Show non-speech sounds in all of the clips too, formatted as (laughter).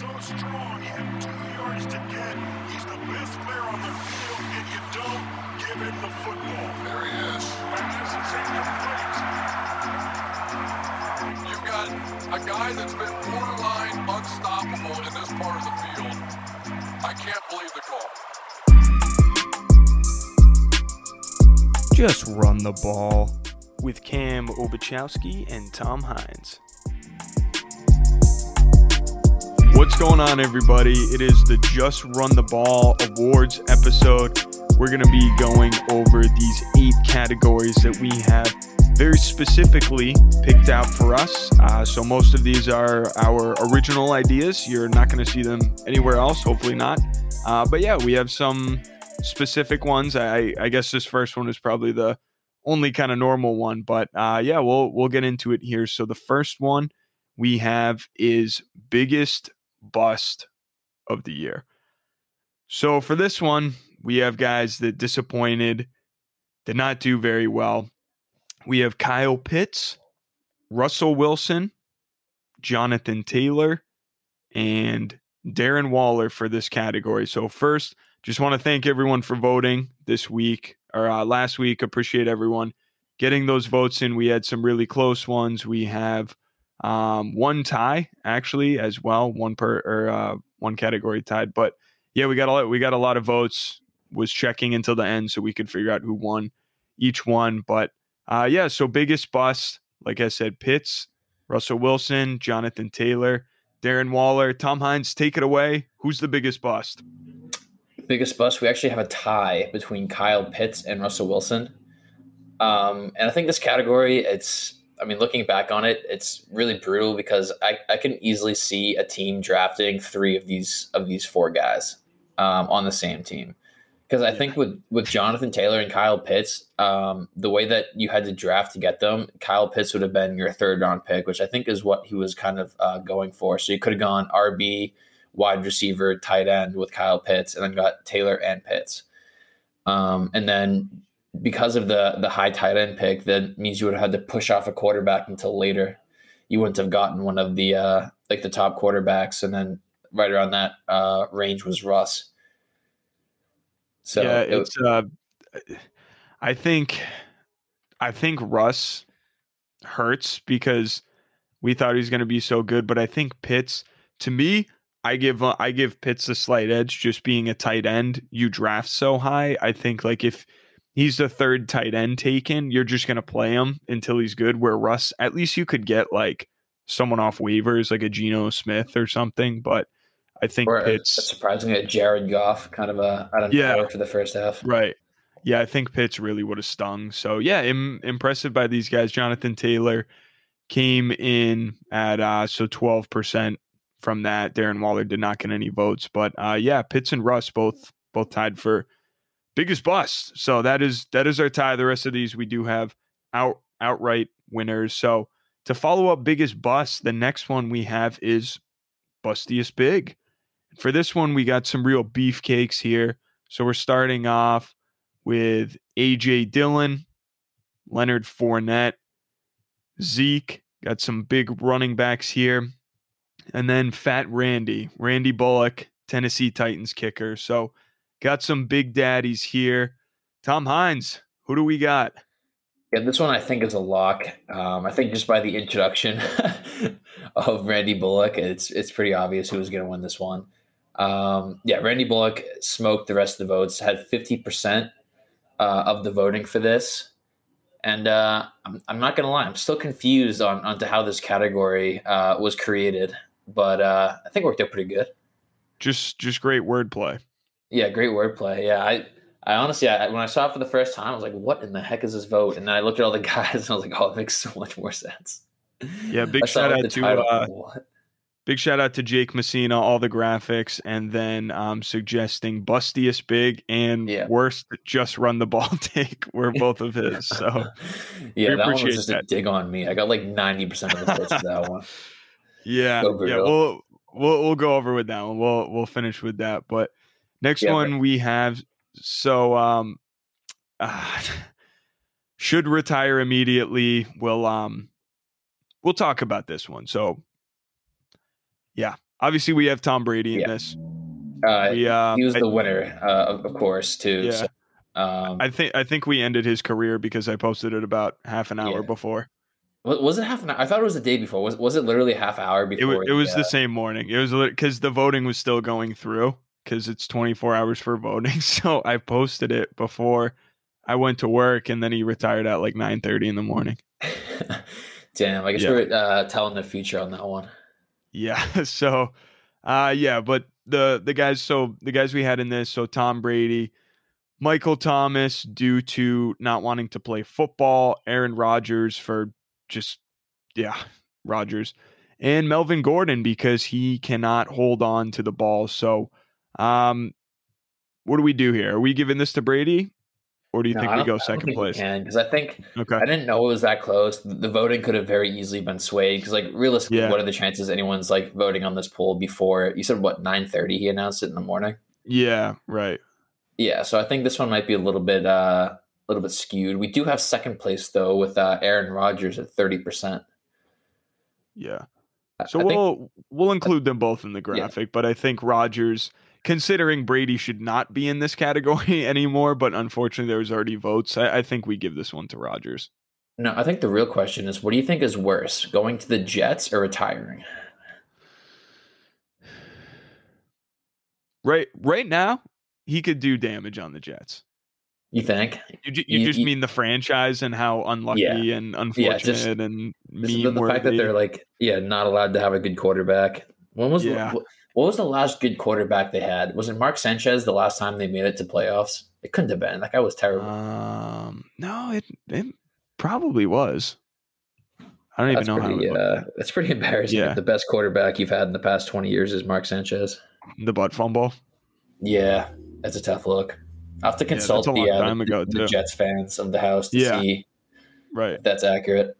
so strong. He had two yards to get. He's the best player on the field, and you don't give him the football. There he is. Pass is incomplete. You've got a guy that's been borderline unstoppable in this part of the field. I can't believe the call. Just run the ball with Cam Obachowski and Tom Hines. What's going on, everybody? It is the Just Run the Ball Awards episode. We're going to be going over these eight categories that we have very specifically picked out for us. Uh, so, most of these are our original ideas. You're not going to see them anywhere else, hopefully, not. Uh, but yeah, we have some specific ones. I, I guess this first one is probably the only kind of normal one, but uh, yeah, we'll we'll get into it here. So the first one we have is biggest bust of the year. So for this one, we have guys that disappointed, did not do very well. We have Kyle Pitts, Russell Wilson, Jonathan Taylor, and Darren Waller for this category. So first, just want to thank everyone for voting this week or uh, last week. Appreciate everyone getting those votes in. We had some really close ones. We have um, one tie actually as well, one per or uh, one category tied. But yeah, we got a lot. We got a lot of votes. Was checking until the end so we could figure out who won each one. But uh, yeah, so biggest bust, like I said, Pitts, Russell Wilson, Jonathan Taylor, Darren Waller, Tom Hines. Take it away. Who's the biggest bust? biggest bust, we actually have a tie between Kyle Pitts and Russell Wilson. Um, and I think this category, it's, I mean, looking back on it, it's really brutal because I, I can easily see a team drafting three of these of these four guys um, on the same team. Because I think with with Jonathan Taylor and Kyle Pitts, um, the way that you had to draft to get them, Kyle Pitts would have been your third round pick, which I think is what he was kind of uh, going for. So you could have gone RB, wide receiver, tight end with Kyle Pitts, and then got Taylor and Pitts. Um, and then because of the the high tight end pick, that means you would have had to push off a quarterback until later. You wouldn't have gotten one of the uh, like the top quarterbacks, and then right around that uh, range was Russ. So yeah, it's. It, uh, I think, I think Russ hurts because we thought he was going to be so good, but I think Pitts, to me, I give uh, I give Pitts a slight edge just being a tight end. You draft so high. I think like if he's the third tight end taken, you're just gonna play him until he's good. Where Russ, at least you could get like someone off waivers, like a Geno Smith or something. But I think or a, a surprisingly a Jared Goff kind of a I don't yeah, know for the first half. Right. Yeah, I think Pitts really would have stung. So yeah, Im- impressive by these guys. Jonathan Taylor came in at uh so twelve percent from that. Darren Waller did not get any votes, but uh, yeah, Pitts and Russ both both tied for biggest bust. So that is that is our tie. The rest of these we do have out outright winners. So to follow up biggest bust, the next one we have is bustiest big. For this one, we got some real beefcakes here. So we're starting off with AJ Dillon, Leonard Fournette, Zeke. Got some big running backs here and then Fat Randy, Randy Bullock, Tennessee Titans kicker. So got some big daddies here. Tom Hines, who do we got? Yeah, this one I think is a lock. Um, I think just by the introduction (laughs) of Randy Bullock, it's it's pretty obvious who was going to win this one. Um, yeah, Randy Bullock smoked the rest of the votes, had fifty percent uh, of the voting for this, and uh, I'm, I'm not going to lie, I'm still confused on onto how this category uh, was created but uh, I think it worked out pretty good. Just just great wordplay. Yeah, great wordplay. Yeah, I I honestly I, when I saw it for the first time, I was like, "What in the heck is this vote?" And then I looked at all the (laughs) guys and I was like, "Oh, it makes (laughs) so much more sense." Yeah, big shout out to uh, big shout out to Jake Messina, all the graphics, and then um, suggesting bustiest big and yeah. worst just run the ball (laughs) take were both of his. So yeah, that one was just that. a dig on me. I got like ninety percent of the votes for that one. Yeah, yeah. We'll we'll we'll go over with that one. We'll we'll finish with that. But next yeah, one we have so um uh, (sighs) should retire immediately. We'll um we'll talk about this one. So yeah, obviously we have Tom Brady in Yeah. this. Uh, We, uh, he was I- the winner, uh, of, course, too. Yeah. So, um, I think I think we ended his career because I posted it about half an hour Yeah. before. was it half an hour? I thought it was the day before. Was was it literally half hour It before? was, it was uh, the same morning. It was because the voting was still going through because it's 24 hours for voting. (laughs) So I posted it before I went to work, and then he retired at like 9:30 in the morning. (laughs) Damn, I guess Yeah. we're uh, telling the future on that one. Yeah. (laughs) So, uh, yeah, but the the guys, so the guys we had in this, so Tom Brady, Michael Thomas, due to not wanting to play football, Aaron Rodgers for just, yeah, Rodgers, and Melvin Gordon because he cannot hold on to the ball. So, um, what do we do here? Are we giving this to Brady, or do you No, think we go second place? because I think Okay. I didn't know it was that close. The voting could have very easily been swayed because, like, realistically, Yeah. what are the chances anyone's like voting on this poll before you said what nine thirty? He announced it in the morning. Yeah. Right. Yeah, so I think this one might be a little bit uh, a little bit skewed. We do have second place though with uh, Aaron Rodgers at thirty percent. Yeah. So I we'll we'll include them both in the graphic, but I think Rodgers, considering Brady should not be in this category (laughs) anymore, but unfortunately there was already votes. I, I think we give this one to Rodgers. No, I think the real question is, what do you think is worse, going to the Jets or retiring? Right right now, he could do damage on the Jets. You think? You, you You- just you- mean the franchise and how unlucky and unfortunate just- and meme the, the fact that they're like, yeah, not allowed to have a good quarterback. When was Yeah. the, what was the last good quarterback they had? Was it Mark Sanchez the last time they made it to playoffs? It couldn't have been. That guy was terrible. um no, it it probably was. I don't that's even know pretty. how Uh, that's pretty embarrassing. Yeah. The best quarterback you've had in the past twenty years is Mark Sanchez. the butt fumble. Yeah, that's a tough look. I have to consult long the, uh, the, the. Jets fans of the house to Yeah. see Right. if that's accurate.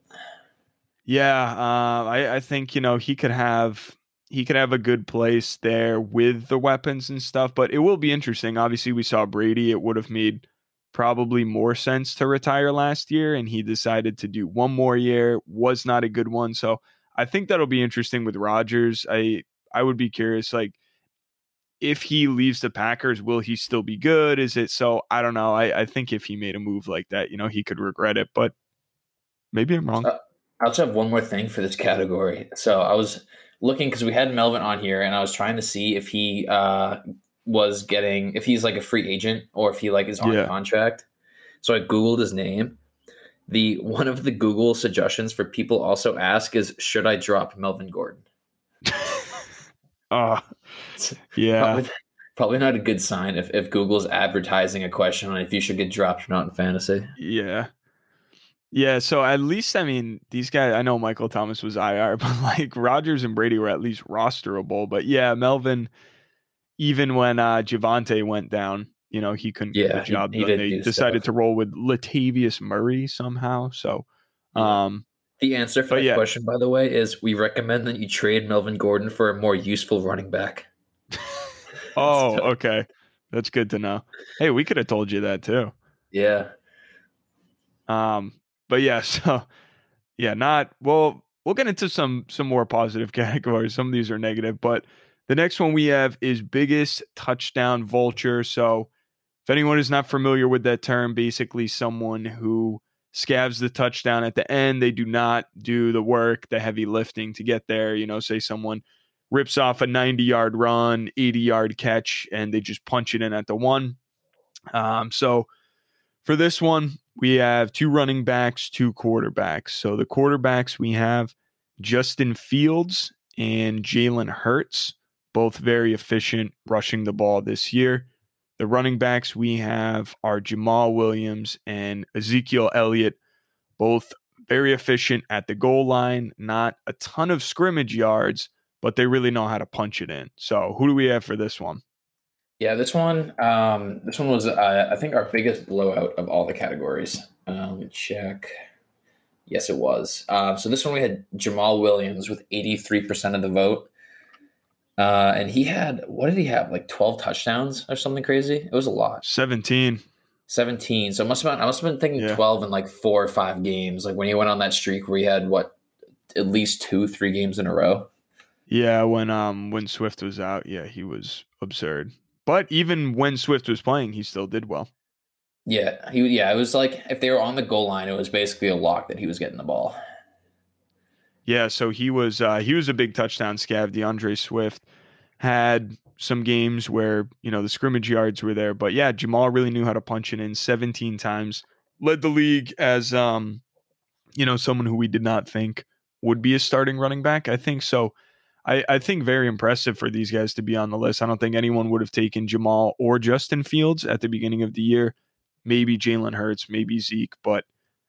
Yeah, uh, I, I think you know he could have he could have a good place there with the weapons and stuff, but it will be interesting. Obviously, we saw Brady; it would have made probably more sense to retire last year, and he decided to do one more year. Was not a good one, so I think that'll be interesting with Rodgers. I I would be curious, like if he leaves the Packers, will he still be good? Is it so? I don't know. I, I think if he made a move like that, you know, he could regret it, but maybe I'm wrong. Uh, I also have one more thing for this category. So I was looking because we had Melvin on here, and I was trying to see if he uh, was getting if he's like a free agent or if he like is on Yeah. contract. So I googled his name. The one of the Google suggestions for people also ask is should I drop Melvin Gordon? Uh, (laughs) yeah. Probably, probably not a good sign if, if Google's advertising a question on if you should get dropped or not in fantasy. Yeah. Yeah, so at least I mean these guys I know Michael Thomas was IR, (laughs) but like Rodgers and Brady were at least rosterable. But yeah, Melvin, even when uh Javonte went down, you know, he couldn't get Yeah, the job he done. They decided stuff. to roll with Latavius Murray somehow. So um The answer for that yeah. question, by the way, is we recommend that you trade Melvin Gordon for a more useful running back. (laughs) oh, So- (laughs) okay. That's good to know. Hey, we could have told you that too. Yeah. Um, but yeah, (laughs) so yeah, not well. We'll get into some some more positive (laughs) categories. Some of these are negative, but the next one we have is biggest touchdown vulture. So, if anyone is not familiar with that term, basically someone who scabs the touchdown at the end. They do not do the work, the heavy lifting to get there. You know, say someone rips off a 90 yard run, 80 yard catch, and they just punch it in at the one. Um, so for this one, we have two running backs, two quarterbacks. So the quarterbacks we have Justin Fields and Jalen Hurts, both very efficient rushing the ball this year. The running backs we have are Jamaal Williams and Ezekiel Elliott, both very efficient at the goal line, not a ton of scrimmage yards, but they really know how to punch it in. So who do we have for this one? Yeah, this one, um, this one was, uh, I think, our biggest blowout of all the categories. Um, let me check. Yes, it was. Um, so this one we had Jamaal Williams with eighty three percent of the vote, uh, and he had what did he have? Like twelve touchdowns or something crazy. It was a lot. 17. 17. So it must have been, I must have been thinking Yeah. 12 in like four or five games. Like when he went on that streak where he had what, at least two, three games in a row. Yeah, when um when Swift was out, yeah, he was absurd. But even when Swift was playing, he still did well. Yeah, he yeah, it was like if they were on the goal line, it was basically a lock that he was getting the ball. Yeah, so he was uh he was a big touchdown scav. D'Andre Swift had some games where, you know, the scrimmage yards were there, but yeah, Jamaal really knew how to punch it in 17 times. Led the league as um you know, someone who we did not think would be a starting running back. I think so. I, I think very impressive for these guys to be on the list. I don't think anyone would have taken Jamaal or Justin Fields at the beginning of the year. Maybe Jalen Hurts, maybe Zeke, but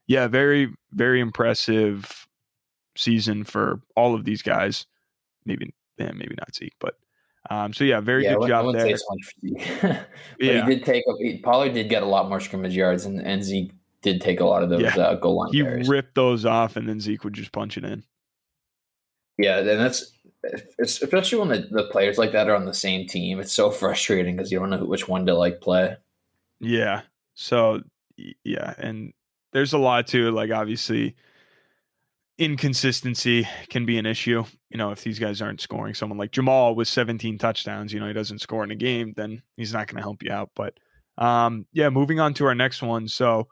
yeah, very very impressive season for all of these guys. Maybe yeah, maybe not Zeke, but um, so yeah, very Yeah, good job there. say so much for Zeke. (laughs) but Yeah. he did take a, he, Pollard did get a lot more scrimmage yards, and, and Zeke did take a lot of those Yeah. uh, goal line He carries. ripped those off, and then Zeke would just punch it in. Yeah, and that's especially when the, the players like that are on the same team. It's so (laughs) frustrating because you don't know which one to like play. Yeah. So yeah, and there's a lot to it. Like obviously, inconsistency can be an issue. You know, if these guys aren't scoring, someone like Jamaal with 17 touchdowns, you know, he doesn't score in a game, then he's not going to help you out. But um, yeah, moving on to our next one. So.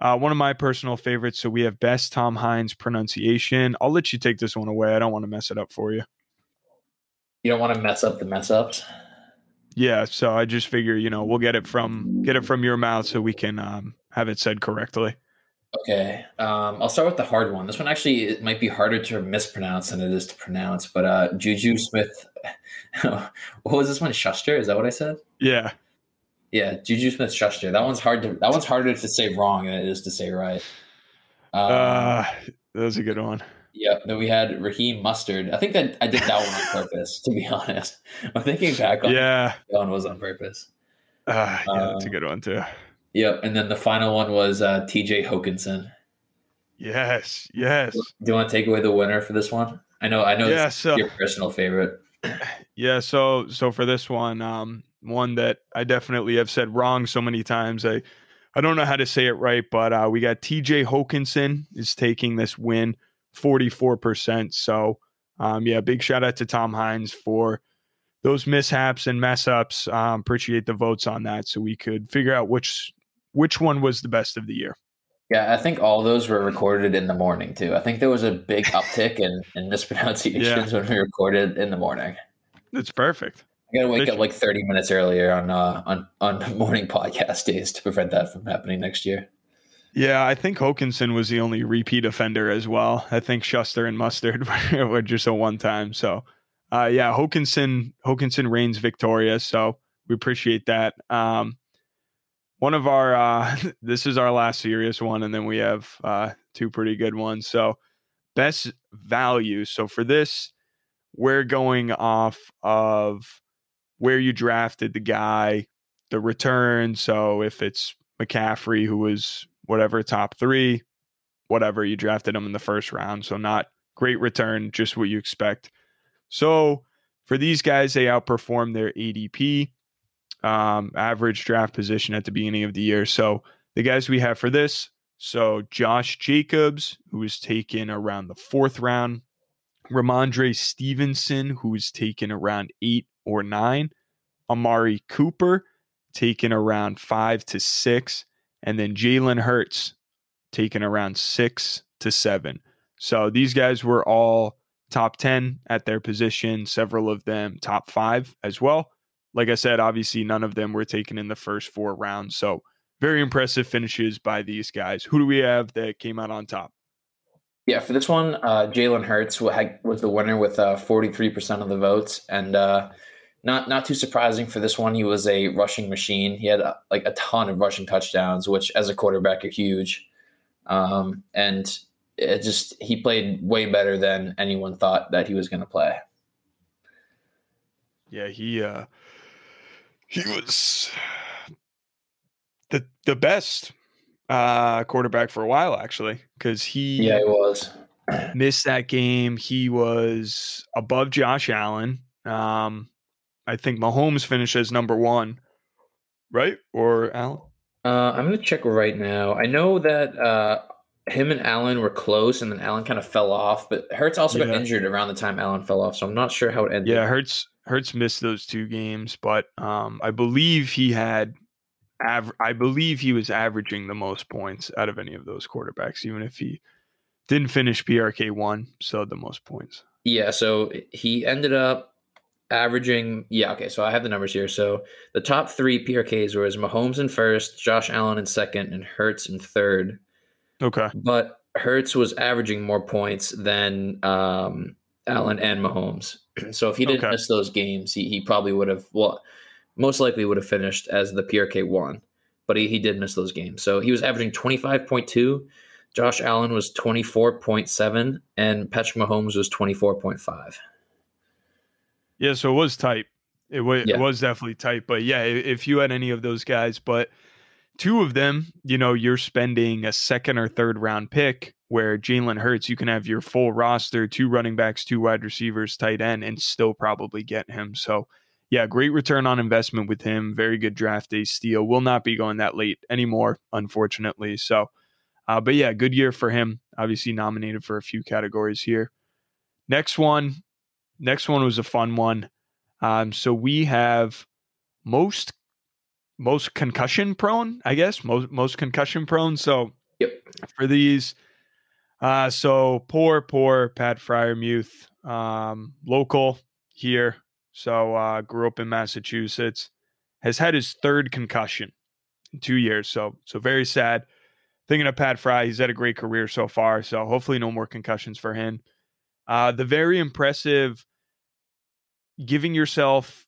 Uh, one of my personal favorites. So we have best Tom Hines pronunciation. I'll let you take this one away. I don't want to mess it up for you. You don't want to mess up the mess ups. Yeah, so I just figure, you know, we'll get it from get it from your mouth so we can um, have it said correctly. Okay, um, I'll start with the hard one. This one actually it might be harder to mispronounce than it is to pronounce. But uh, Juju Smith, (laughs) what was this one? Shuster? Is that what I said? Yeah, Yeah, Juju Smith Schuster. That one's hard to. That one's harder to say wrong than it is to say right. Um, uh, that was a good one. yeah. Then we had Raheem Mustard. I think that I did that one on purpose. To be (laughs) honest, I'm thinking back on Yeah, that one was on purpose. uh, yeah, that's a Um, good one too. Yep. And then the final one was uh, T.J. Hawkinson. Yes, yes, Do you want to take away the winner for this one? I know. I know. yeah. It's So your personal favorite. Yeah, so so for this one, um, one that I definitely have said wrong so many times. I I don't know how to say it right, but uh, we got T.J. Hawkinson is taking this win, forty four percent. So um, yeah, big shout out to Tom Hines for those mishaps and mess ups. Um, appreciate the votes on that, so we could figure out which which one was the best of the year. Yeah, I think all those were recorded in the morning too. I think there was a big (laughs) uptick in, in mispronunciations when we recorded in the morning. It's perfect. I gotta wake up like thirty minutes earlier on uh, on on (laughs) morning podcast days to prevent that from happening next year. Yeah, I think Hokinson was the only repeat offender as well. I think Shuster and Mustard (laughs) were, were just a one time. So, uh, yeah, Hokinson Hokinson reigns victorious. So we appreciate that. Um, one of our uh, (laughs) this is our last serious one, and then we have uh, two pretty good ones. So best value. So for this, we're going off of where you drafted the guy, the return. So if it's McCaffrey, who was whatever top three, whatever you drafted him in the first round. So not great return, just what you expect. So for these guys, they outperform their ADP, um, average draft position at the beginning of the year. So the guys we have for this, so Josh Jacobs, who was taken around the fourth round, Rhamondre Stevenson, who was taken around eight or nine, Amari Cooper, taken around five to six, and then Jalen Hurts, taken around six to seven. So these guys were all top 10 at their position, several of them top five as well. Like I said, obviously, none of them were taken in the first four rounds. So very impressive finishes by these guys. Who do we have that came out on top? Yeah, for this one, uh, Jalen Hurts was the winner with uh, 43% of the votes. And uh, not not too surprising for this one, he was a rushing machine. He had uh, like a ton of rushing touchdowns, which as a quarterback are huge. Um, and it just he played way better than anyone thought that he was going to play. Yeah, he uh he was the the best uh quarterback for a while actually cuz he Yeah, he was. missed that game. He was above Josh Allen. Um I think Mahomes finished as number 1, right? Or Allen? Uh, I'm going to check right now. I know that uh, him and Allen were close, and then Allen kind of fell off. But Hurts also got injured around the time Allen fell off, so I'm not sure how it ended. Yeah, Hurts Hurts missed those two games, but um, I believe he had. Aver- I believe he was averaging the most points out of any of those quarterbacks, even if he didn't finish PRK one, so the most points. Yeah, so he ended up averaging. Yeah, okay. So I have the numbers here. So the top three PRKs was Mahomes in first, Josh Allen in second, and Hurts in third. Okay. But Hurts was averaging more points than um, Allen and Mahomes. (clears throat) So if he didn't Okay. miss those games, he, he probably would have. Well, most likely would have finished as the PRK one. But he, he did miss those games. So he was averaging twenty five point two. Josh Allen was twenty four point seven, and Patrick Mahomes was twenty four point five. Yeah, so it was tight. It was Yeah. it was definitely tight, but yeah, if you had any of those guys, but two of them, you know, you're spending a second or third round pick where Jalen Hurts, you can have your full roster, two running backs, two wide receivers, tight end, and still probably get him. So yeah, great return on investment with him. Very good draft day steal. Will not be going that late anymore, unfortunately. So uh, but yeah, good year for him. Obviously nominated for a few categories here. Next one, next one was a fun one. Um, so we have most most concussion prone, I guess most most concussion prone. So Yep. for these, uh, so poor poor Pat Freiermuth, um, local here. So uh, grew up in Massachusetts, has had his third concussion in two years. So so very sad. Thinking of Pat Fry, he's had a great career so far. So hopefully no more concussions for him. Uh, the very impressive giving yourself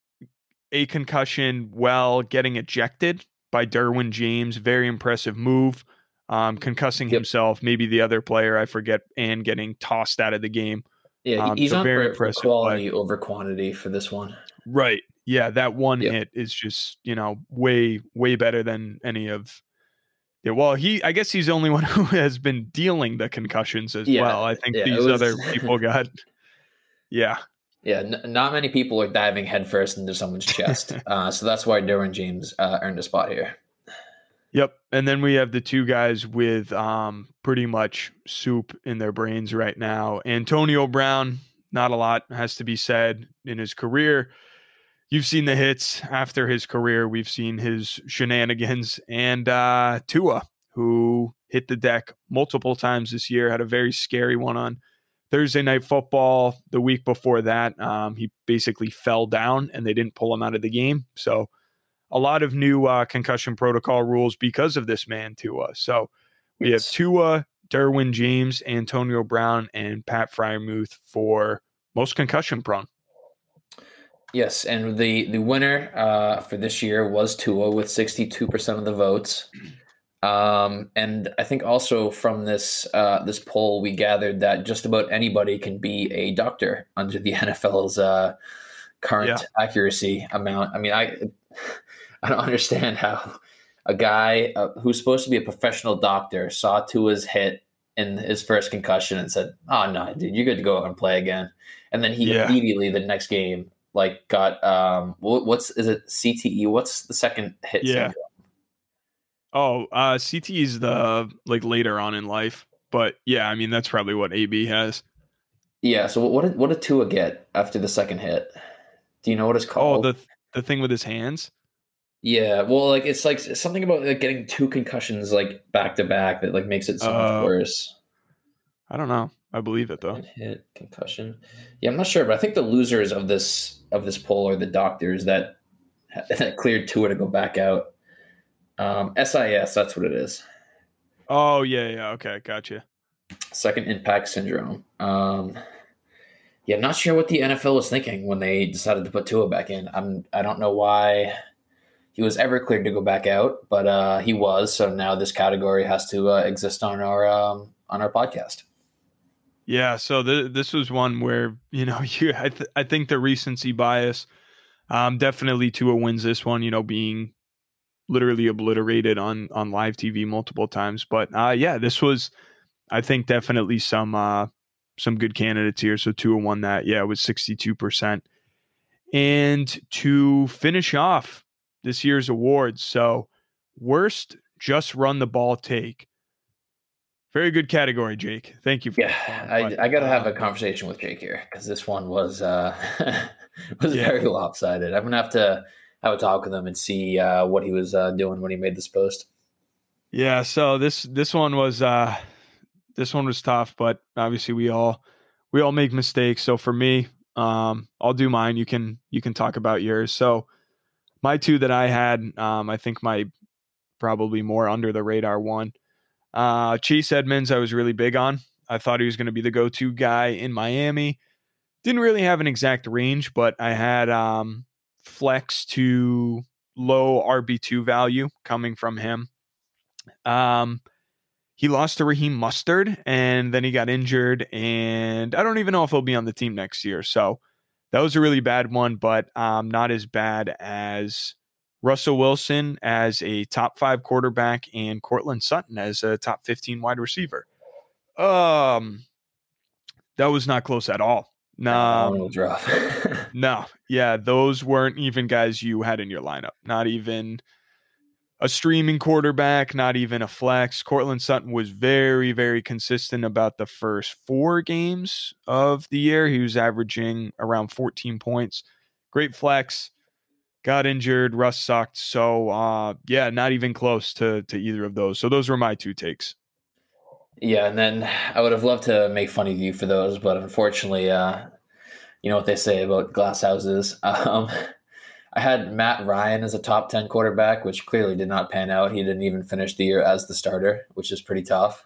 a concussion while getting ejected by Derwin James. Very impressive move. Um, concussing Yep. himself, maybe the other player, I forget, and getting tossed out of the game. Yeah, Um, he's so on very impressive quality over quantity for this one. Right. Yeah, that one Yep. hit is just, you know, way, way better than any of yeah, well, he I guess he's the only (laughs) one who has been dealing the concussions as Yeah, well. I think yeah, these was- other (laughs) people got Yeah. Yeah, n- not many people are diving headfirst into someone's chest, (laughs) uh, so that's why Derwin James uh, earned a spot here. Yep. And then we have the two guys with um pretty much soup in their brains right now. Antonio Brown, not a lot has to be said in his career. You've seen the hits after his career. We've seen his shenanigans and uh Tua, who hit the deck multiple times this year, had a very scary one on Thursday night football. The week before that, um, he basically fell down and they didn't pull him out of the game. So a lot of new uh, concussion protocol rules because of this man Tua. So we have Tua, Derwin James, Antonio Brown, and Pat Freiermuth for most concussion prone. Yes, and the the winner uh, for this year was Tua with sixty two percent of the votes. Um, and I think also from this uh, this poll, we gathered that just about anybody can be a doctor under the (laughs) NFL's uh, current accuracy amount. I mean, I (laughs) I don't understand how a guy uh, who's supposed to be a professional doctor saw Tua's hit in his first concussion and said, "Oh no, dude, you're good to go out and play again." And then he Yeah. immediately the next game like got um what, what's is it CTE? What's the second hit? Yeah. syndrome? Oh, uh, CT is the like later on in life, but yeah, I mean that's probably what AB has. Yeah. So what did what did Tua get after the second hit? Do you know what it's called? Oh, called? the the thing with his hands. Yeah. Well, like it's like something about like getting two concussions like back to back that like makes it so much Oh. worse. I don't know. I believe it though. Hit concussion. Yeah, I'm not sure, but I think the losers of this of this poll are the doctors that (laughs) that cleared Tua to go back out. Um, SIS, that's what it is. Oh yeah, yeah. Okay, gotcha. Second impact syndrome. Um, yeah, I'm not sure what the NFL was thinking when they decided to put Tua back in. I'm I don't know why he was ever cleared to go back out, but uh, he was. So now this category has to uh, exist on our um, on our podcast. Yeah, so th- this was one where you know (laughs) you I, th- I think the recency bias um, definitely Tua wins this one. You know, being literally obliterated on on live TV multiple times, but uh, yeah, this was I think definitely some uh, some good candidates here. So Tua won that. Yeah, it was sixty two percent. And to finish off this year's awards, so worst just run the ball take. Very good category, Jake. Thank you. yeah, I, I got to have a conversation with Jake here because this one was uh, (laughs) was Yeah. very lopsided. I'm gonna have to have a talk with him and see uh, what he was uh, doing when he made this post. Yeah, so this this one was uh this one was tough, but obviously we all we all make mistakes. So for me, um I'll do mine. You can you can talk about yours. So my two that I had, um I think my probably more under the radar one. Uh Chase Edmonds I was really big on. I thought he was going to be the go-to guy in Miami. Didn't really have an exact range, but I had um flex to low RB2 value coming from him. Um, he lost to Raheem Mustard, and then he got injured, and I don't even know if he'll be on the team next year. So that was a really bad one, but um, not as bad as Russell Wilson as a top five quarterback and Courtland Sutton as a top fifteen wide receiver. Um, that was not close at all. No, (laughs) no, yeah, those weren't even guys you had in your lineup. Not even a streaming quarterback, not even a flex. Courtland Sutton was very, very consistent about the first four games of the year. He was averaging around 14 points. Great flex. Got injured. Russ sucked. So uh yeah, not even close to to either of those. So those were my two takes. Yeah, and then I would have loved to make fun of you for those, but unfortunately, uh, you know what they say about glass houses. (laughs) Um, I had Matt Ryan as a top 10 quarterback, which clearly did not pan out. He didn't even finish the year as the starter, which is pretty tough.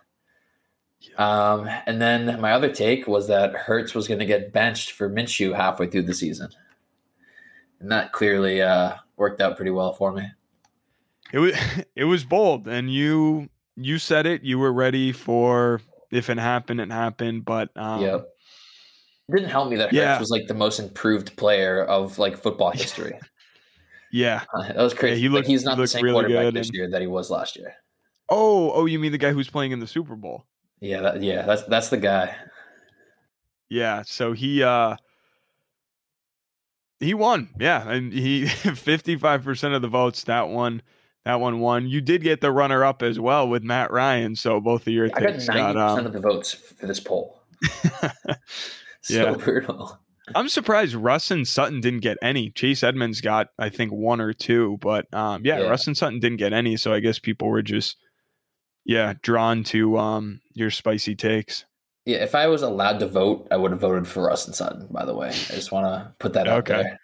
Um, and then my other take was that Hurts was going to get benched for Minshew halfway through the season. And that clearly uh, worked out pretty well for me. It was (laughs) it was bold and you you said it. You were ready for if it happened, it happened. But um Yep. It didn't help me that Hurts Yeah. was like the most improved player of like football (laughs) history. Yeah. Uh, that was crazy. he Like, looked- he's he not the looked same really quarterback good this and- year that he was last year. Oh, oh, you mean the guy who's playing in the Super Bowl? Yeah, that, yeah, that's that's the guy. Yeah, so he uh he won. Yeah, and he (laughs) 55% of the votes that one that one won. You did get the runner up as well with Matt Ryan, so both of your I got takes ninety got um, of the votes for this poll. (laughs) (laughs) So Yeah. brutal. I'm surprised Russ and Sutton didn't get any. Chase Edmonds got I think one or two, but um yeah, Yeah. Russ and Sutton didn't get any, so I guess people were just yeah, drawn to um your spicy takes. Yeah, if I was allowed to vote, I would have voted for Russ and Sutton. By the way, I just want to put that out Okay. there.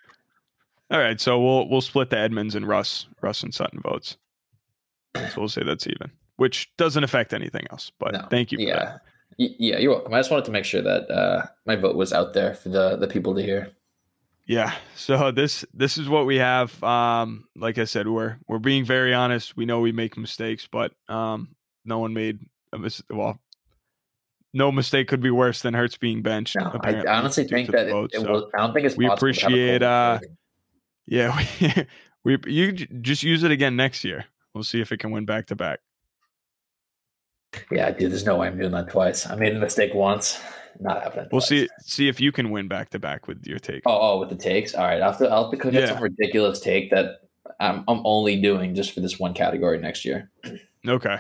All right, so we'll we'll split the Edmonds and Russ Russ and Sutton votes. So we'll say that's even, which doesn't affect anything else. But No, thank you for yeah, that. Yeah, you're welcome. I just wanted to make sure that uh, my vote was out there for the the people to hear. Yeah. So this this is what we have. Um, like I said, we're we're being very honest. We know we make mistakes, but um, no one made a mis- well. No mistake could be worse than Hurts being benched. No, I honestly think that it, vote, it so- was. I don't think it's we possible to have a appreciate, uh. (laughs) Yeah, (laughs) we, we you just use it again next year. We'll see if it can win back to back. Yeah, dude, there's no way I'm doing that twice. I made a mistake once. Not happening. We'll twice. see see if you can win back to back with your take. Oh, oh, with the takes. All right, I'll have to, I'll have to cook up Yeah. some ridiculous take that I'm, I'm only doing just for this one category next year. Okay.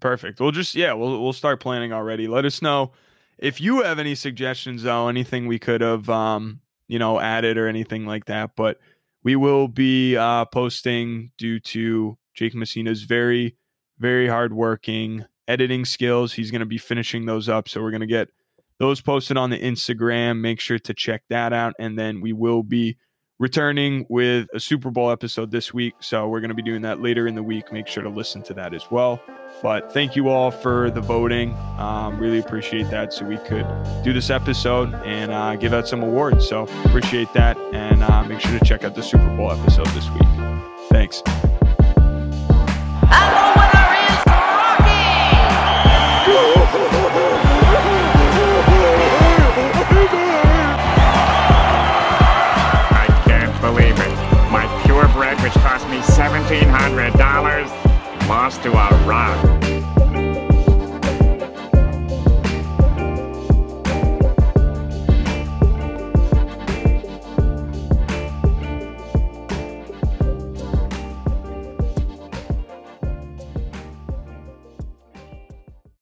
Perfect. We'll just yeah, we'll we'll start planning already. Let us know if you have any suggestions though, anything we could have um, you know, added or anything like that. But we will be uh posting due to Jake Messina's very, very hardworking editing skills. He's gonna be finishing those up. So we're gonna get those posted on the Instagram. Make sure to check that out. And then we will be returning with a Super Bowl episode this week. So we're going to be doing that later in the week. Make sure to listen to that as well. But thank you all for the voting. Um, really appreciate that. So we could do this episode and uh, give out some awards. So appreciate that. And uh, make sure to check out the Super Bowl episode this week. Thanks. $1,700, lost to a rock.